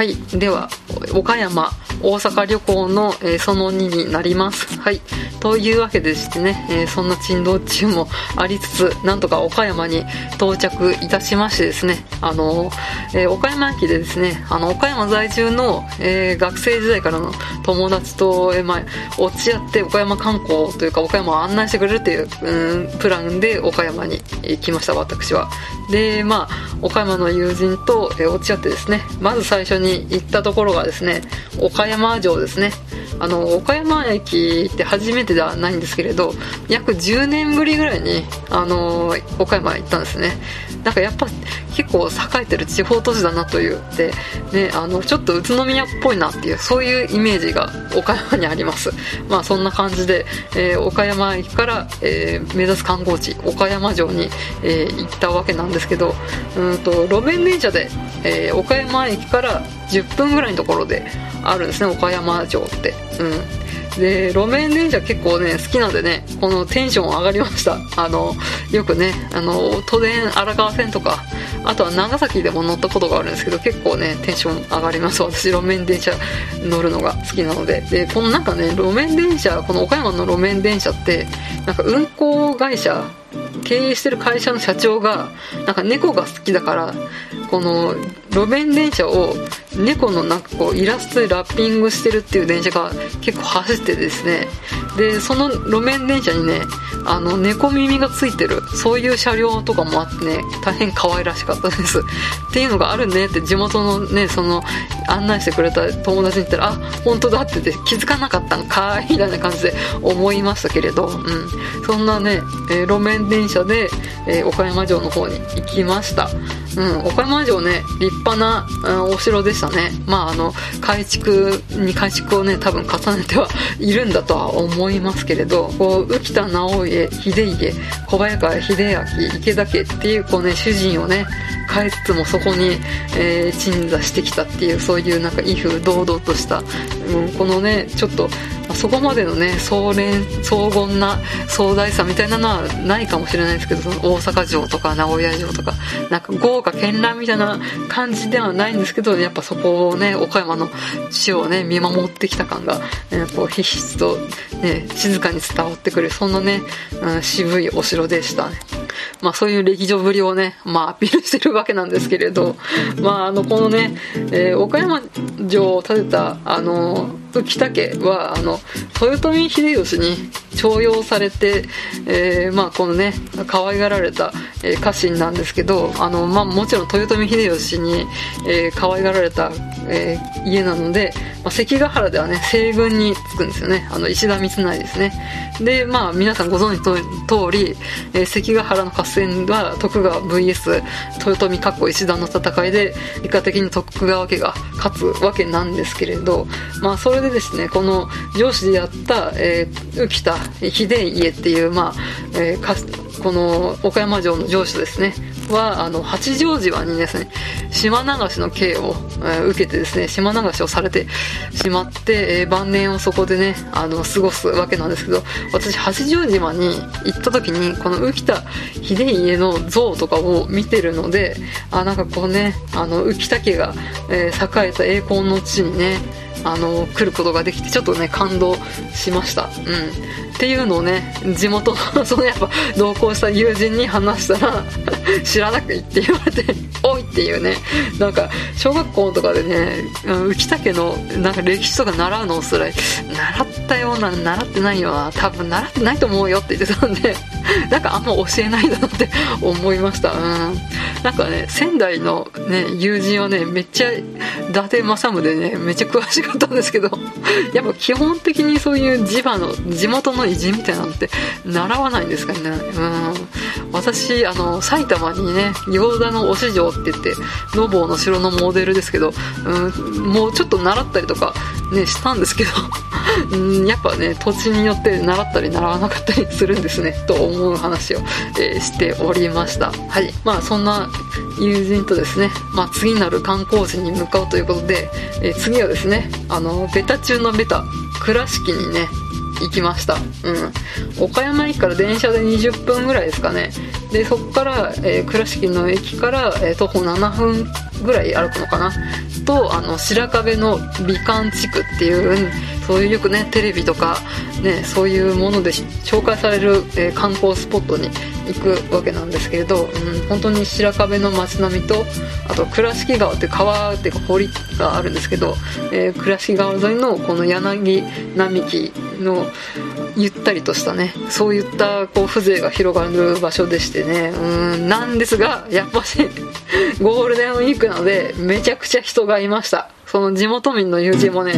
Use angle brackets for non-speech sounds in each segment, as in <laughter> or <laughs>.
はい。では岡山。大阪旅行の、えー、その2になります。はい。というわけでしてね、えー、そんな珍道中もありつつなんとか岡山に到着いたしましてですねあの、えー、岡山駅でですねあの岡山在住の、え学生時代からの友達と、えまあ、落ち合って岡山観光というか岡山を案内してくれるっていう、うん、プランで岡山に来ました私は。でまあ岡山の友人と、え落ち合ってですねまず最初に行ったところがですね岡山城ですね。あの岡山駅って初めてではないんですけれど約10年ぶりぐらいにあの岡山行ったんですね。なんかやっぱ結構栄えてる地方都市だなという。で、ね、あのちょっと宇都宮っぽいなっていうそういうイメージが岡山にあります。まあそんな感じで、えー、岡山駅から、えー、目指す観光地岡山城に、えー、行ったわけなんですけどうんと路面電車で、え岡山駅から10分ぐらいのところであるんですね岡山城って。うん。で路面電車結構ね好きなんでねこのテンション上がりました。あのよくねあの都電荒川線とかあとは長崎でも乗ったことがあるんですけど結構ねテンション上がります。私路面電車乗るのが好きなので。でこのなんかね路面電車この岡山の路面電車ってなんか運行会社経営してる会社の社長がなんか猫が好きだからこの路面電車を猫のなんかこうイラストでラッピングしてるっていう電車が結構走ってですね。でその路面電車にねあの猫耳がついてるそういう車両とかもあってね大変可愛らしかったです。っていうのがあるねって地元のねその案内してくれた友達に言ったらあ本当だってって気づかなかったんかいみたいな感じで思いましたけれど、うん、そんなね、えー、路面電車で、えー、岡山城の方に行きました。うん、岡山城ね立派な、うん、お城でしたね。まああの改築に改築をね多分重ねては <laughs> いるんだとは思いますけれどこう浮田直家秀家小早川秀明池田家っていうこうね主人をね変えつつもそこに、えー、鎮座してきたっていうそういうなんか威風堂々とした、うん、このねちょっとそこまでのね壮連荘厳な壮大さみたいなのはないかもしれないですけどその大阪城とか名古屋城とかなんか豪華絢爛みたいな感じではないんですけどやっぱそこをね岡山の地をね見守ってきた感が、ね、こうひしひしと、ね、静かに伝わってくるそんなね、うん、渋いお城でしたね。まあそういう歴女ぶりをね、まあアピールしてるわけなんですけれど、まああのこのね、えー、岡山城を建てたあの浮田家はあの豊臣秀吉に重用されて、えー、まあ、このね可愛がられた、えー、家臣なんですけどあの、まあ、もちろん豊臣秀吉に、えー、可愛がられた、えー、家なので、まあ、関ヶ原ではね西軍につくんですよね。あの石田三成ですね。でまあ皆さんご存知の通り、えー、関ヶ原の合戦は徳川 VS 豊臣かっこ石田の戦いで結果的に徳川家が勝つわけなんですけれどまあそれでですねこの上司でやった、えー、浮田秀家っていう、まあえー、この岡山城の城主ですね。はあの八丈島にですね島流しの刑を、えー、受けてですね島流しをされてしまって、えー、晩年をそこでねあの過ごすわけなんですけど私八丈島に行った時にこの浮田秀家の像とかを見てるのであなんかこうねあの浮田家が、えー、栄えた栄光の地にねあの来ることができてちょっとね感動しました。うん。っていうのをね地元の <laughs> そのやっぱ同行した友人に話したら <laughs> 知らなくいって言われて「おい!」っていうね。なんか小学校とかでね浮田家のなんか歴史とか習うのをすら習ったような習ってないような。多分習ってないと思うよって言ってたんで。<laughs> なんかあんま教えないんだなって思いました。うん。なんかね仙台のね友人はねめっちゃ伊達政宗でねめっちゃ詳しかったんですけど。<laughs> やっぱ基本的にそういう地場の地元の偉人みたいなのって習わないんですかね。うん。私あの埼玉にね行田の忍城って言ってノボの城のモデルですけど、うん、もうちょっと習ったりとかねしたんですけど <laughs> うんやっぱね土地によって習ったり習わなかったりするんですねと思う話を、えー、しておりましたはいまあそんな友人とですね、まあ、次なる観光地に向かうということで、えー、次はですねあのベタ中のベタ倉敷にね行きました。うん。岡山駅から電車で20分ぐらいですかね。で、そこから、えー、倉敷の駅から、えー、徒歩7分ぐらい歩くのかな。と、あの、白壁の美観地区っていう、そういうよくね、テレビとか、ね、そういうもので紹介される、えー、観光スポットに行くわけなんですけれど、うん、本当に白壁の街並みとあと倉敷川っていう川っていうか堀があるんですけど、えー、倉敷川沿いのこの柳並木のゆったりとしたね。そういったこう風情が広がる場所でしてね。うんなんですがやっぱし <laughs> ゴールデンウィークなのでめちゃくちゃ人がいました。その地元民の友人もね、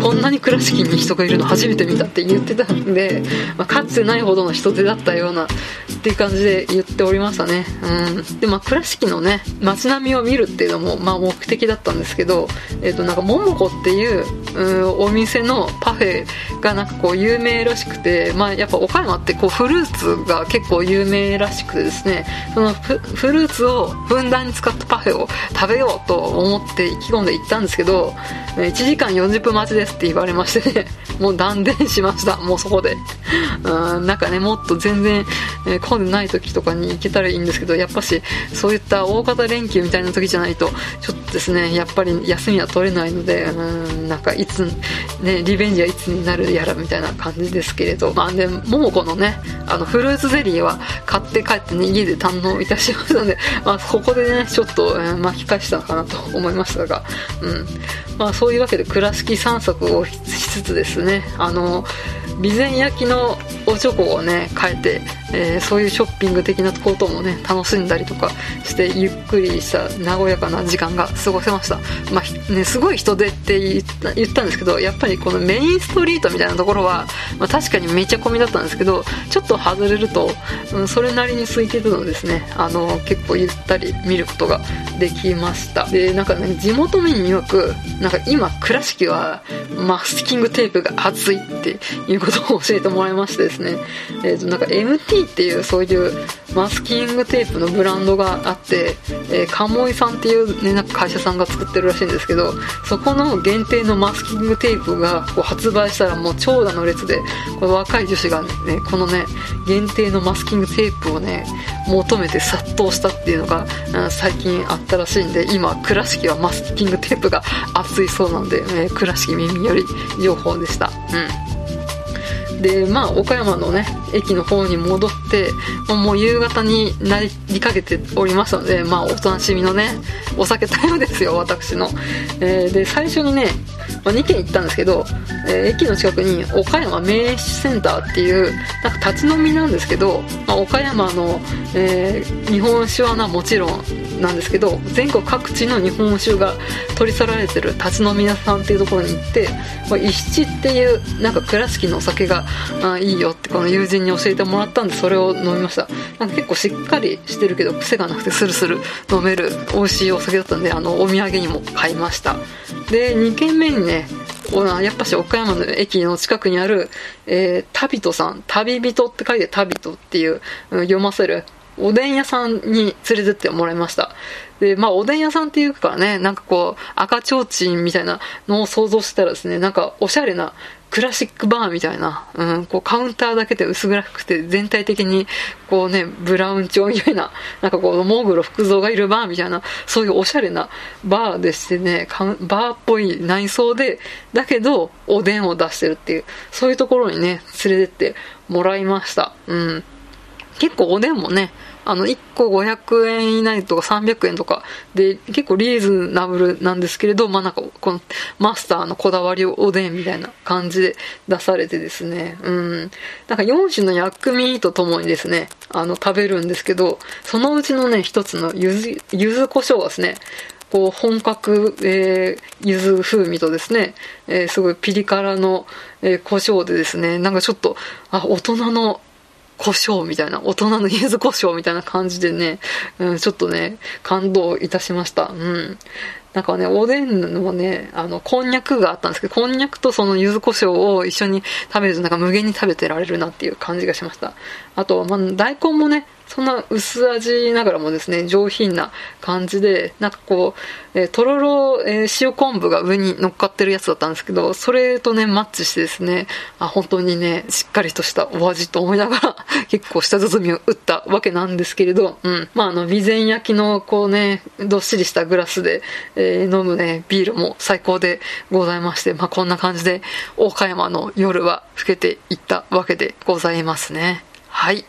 こんなに倉敷に人がいるの初めて見たって言ってたんで、まあ、かつてないほどの人手だったような、っていう感じで言っておりましたね。うん。で、まあ、倉敷のね、街並みを見るっていうのも、まあ、目的だったんですけど、えっ、ー、と、なんか、桃子っていう、うお店のパフェがなんかこう有名らしくて、まあ、やっぱ岡山ってこうフルーツが結構有名らしくてですね、そのフルーツをふんだんに使ったパフェを食べようと思って意気込んで行ったんですけ、ど、1時間40分待ちですって言われましてね、もう断念しました、もうそこで。<laughs> うん、なんかね、もっと全然、えー、混んでない時とかに行けたらいいんですけど、やっぱし、そういった大型連休みたいな時じゃないと、ちょっとですね、やっぱり休みは取れないので、うん、なんかいつ、ね、リベンジはいつになるやらみたいな感じですけれど、まあで、桃子のね、あの、フルーツゼリーは買って帰ってね、家で堪能いたしましたので、まあ、ここでね、ちょっと、えー、巻き返したのかなと思いましたが、うん。まあ、そういうわけで倉敷散策をしつつですねあの備前焼きのおチョコをね変えて、えー、そういうショッピング的なこともね楽しんだりとかしてゆっくりした和やかな時間が過ごせました、まあね、すごい人出って言った言ったんですけどやっぱりこのメインストリートみたいなところは、まあ、確かにめちゃ混みだったんですけどちょっと外れると、うん、それなりに空いてるのですね。あの結構ゆったり見ることができました。でなんかね地元民によくなんか今倉敷はマスキングテープが熱いっていうことを教えてもらいましてですね、えー、となんか MT っていうそういうマスキングテープのブランドがあって、えー、鴨居さんっていう、ね、なんか会社さんが作ってるらしいんですけどそこの限定のマスキングテープがこう発売したらもう長蛇の列でこの若い女子がねこのね限定のマスキングテープをね求めて殺到したっていうのが、うん、最近あったらしいんで今倉敷はマスキングテープが熱いそうなんで、えー、倉敷耳より情報でした。うん。でまあ岡山のね駅の方に戻って、まあ、もう夕方になりかけておりましたのでまあお楽しみのねお酒タイムですよ私の、えー、で最初にね、まあ、2軒行ったんですけど、えー、駅の近くに岡山名刺センターっていうなんか立ち飲みなんですけど、まあ、岡山の、えー、日本酒はなもちろんなんですけど全国各地の日本酒が取り去られてる立ち飲み屋さんっていうところに行って、まあ、一七っていうなんか倉敷のお酒があいいよってこの友人に教えてもらったんでそれを飲みました。なんか結構しっかりしてるけど癖がなくてスルスル飲める美味しいお酒だったんであのお土産にも買いました。で2軒目にねやっぱし岡山の駅の近くにある、えー、旅人さん、旅人って書いて旅人っていう、読ませるおでん屋さんに連れてってもらいました。で、まあ、おでん屋さんっていうからね、なんかこう、赤ちょうちんみたいなのを想像してたらですね、なんかおしゃれなクラシックバーみたいな、うん、こうカウンターだけで薄暗くて全体的にこうね、ブラウン調みたいな、なんかこう、モーグロ福蔵がいるバーみたいな、そういうおしゃれなバーでしてね、バーっぽい内装で、だけどおでんを出してるっていう、そういうところにね、連れてってもらいました。うん。結構おでんもね、あの、1個500円以内とか300円とかで、結構リーズナブルなんですけれど、まあなんか、このマスターのこだわりをおでんみたいな感じで出されてですね、うん。なんか4種の薬味とともにですね、あの、食べるんですけど、そのうちのね、一つのゆず、ゆず胡椒がですね、こう本格、えー、柚子風味とですね、えー、すごいピリ辛の、えー、胡椒でですね、なんかちょっと、あ、大人の胡椒みたいな、大人の柚子胡椒みたいな感じでね、うん、ちょっとね、感動いたしました。うん。なんかね、おでんのね、あの、こんにゃくがあったんですけど、こんにゃくとその柚子胡椒を一緒に食べるとなんか無限に食べてられるなっていう感じがしました。あと、まあ、大根もね、そんな薄味ながらもですね、上品な感じで、なんかこう、えー、とろろ、えー、塩昆布が上に乗っかってるやつだったんですけど、それとね、マッチしてですね、あ、本当にね、しっかりとしたお味と思いながら、<laughs> 結構舌包みを打ったわけなんですけれど、うん。まあ、あの、備前焼きの、こうね、どっしりしたグラスで、えー、飲むね、ビールも最高でございまして、まあ、こんな感じで、岡山の夜は更けていったわけでございますね。はい。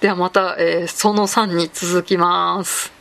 ではまた、えー、その3に続きます。